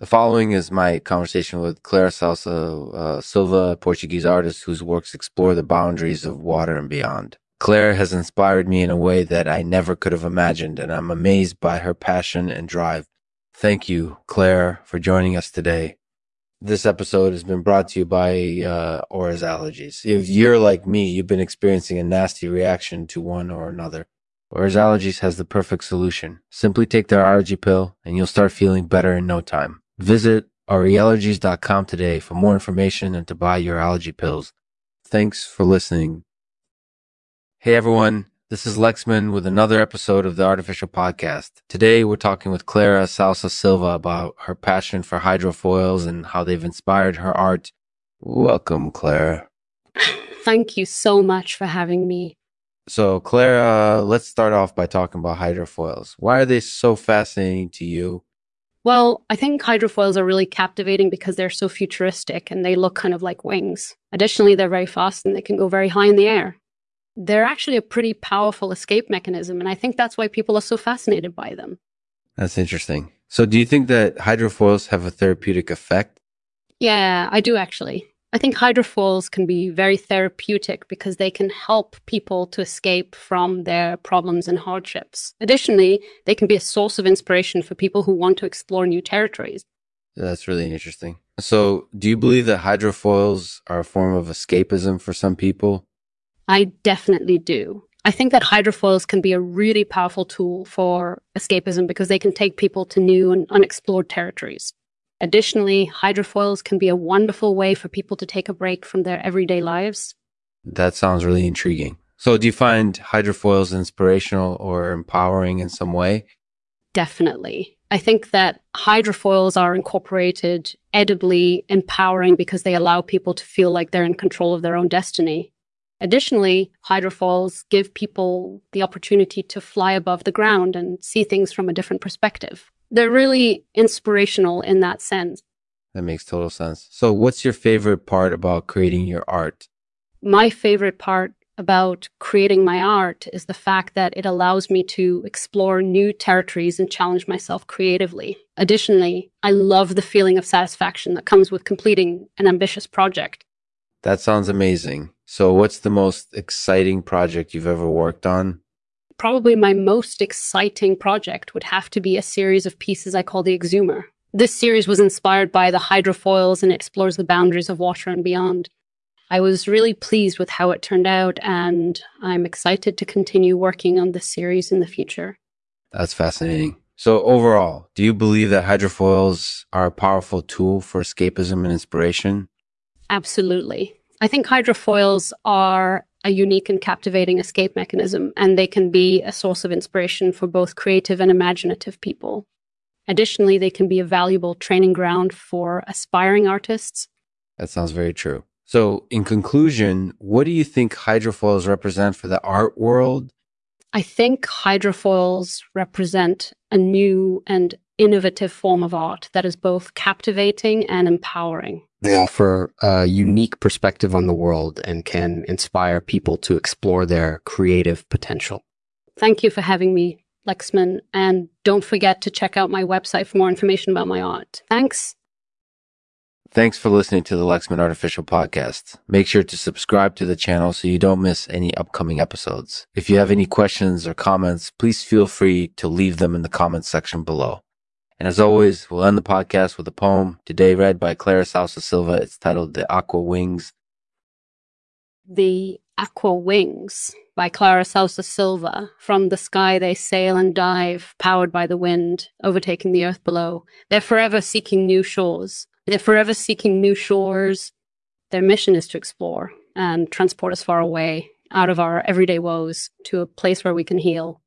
The following is my conversation with Clara Sousa uh, Silva, a Portuguese artist whose works explore the boundaries of water and beyond. Claire has inspired me in a way that I never could have imagined, and I'm amazed by her passion and drive. Thank you, Claire, for joining us today. This episode has been brought to you by uh, Aura's Allergies. If you're like me, you've been experiencing a nasty reaction to one or another. Aura's Allergies has the perfect solution. Simply take their allergy pill, and you'll start feeling better in no time. Visit auriallergies.com today for more information and to buy your allergy pills. Thanks for listening. Hey everyone, this is Lexman with another episode of the Artificial Podcast. Today we're talking with Clara Sousa Silva about her passion for hydrofoils and how they've inspired her art. Welcome, Clara. Thank you so much for having me. So, Clara, let's start off by talking about hydrofoils. Why are they so fascinating to you? Well, I think hydrofoils are really captivating because they're so futuristic and they look kind of like wings. Additionally, they're very fast and they can go very high in the air. They're actually a pretty powerful escape mechanism, and I think that's why people are so fascinated by them. That's interesting. So, do you think that hydrofoils have a therapeutic effect? Yeah, I do actually. I think hydrofoils can be very therapeutic because they can help people to escape from their problems and hardships. Additionally, they can be a source of inspiration for people who want to explore new territories. That's really interesting. So, do you believe that hydrofoils are a form of escapism for some people? I definitely do. I think that hydrofoils can be a really powerful tool for escapism because they can take people to new and unexplored territories. Additionally, hydrofoils can be a wonderful way for people to take a break from their everyday lives. That sounds really intriguing. So, do you find hydrofoils inspirational or empowering in some way? Definitely. I think that hydrofoils are incorporated edibly empowering because they allow people to feel like they're in control of their own destiny. Additionally, hydrofoils give people the opportunity to fly above the ground and see things from a different perspective they're really inspirational in that sense. That makes total sense. So, what's your favorite part about creating your art? My favorite part about creating my art is the fact that it allows me to explore new territories and challenge myself creatively. Additionally, I love the feeling of satisfaction that comes with completing an ambitious project. That sounds amazing. So, what's the most exciting project you've ever worked on? probably my most exciting project would have to be a series of pieces I call the Exhumer. This series was inspired by the hydrofoils and explores the boundaries of water and beyond. I was really pleased with how it turned out, and I'm excited to continue working on this series in the future. That's fascinating. So, overall, do you believe that hydrofoils are a powerful tool for escapism and inspiration? Absolutely. I think hydrofoils are a unique and captivating escape mechanism, and they can be a source of inspiration for both creative and imaginative people. Additionally, they can be a valuable training ground for aspiring artists. That sounds very true. So, in conclusion, what do you think hydrofoils represent for the art world? I think hydrofoils represent a new and innovative form of art that is both captivating and empowering. They offer a unique perspective on the world and can inspire people to explore their creative potential. Thank you for having me, Lexman. And don't forget to check out my website for more information about my art. Thanks. Thanks for listening to the Lexman Artificial Podcast. Make sure to subscribe to the channel so you don't miss any upcoming episodes. If you have any questions or comments, please feel free to leave them in the comments section below. And as always, we'll end the podcast with a poem, today read by Clara Sousa Silva. It's titled The Aqua Wings. The Aqua Wings by Clara Sousa Silva. From the sky they sail and dive, powered by the wind, overtaking the earth below. They're forever seeking new shores. They're forever seeking new shores. Their mission is to explore and transport us far away out of our everyday woes to a place where we can heal.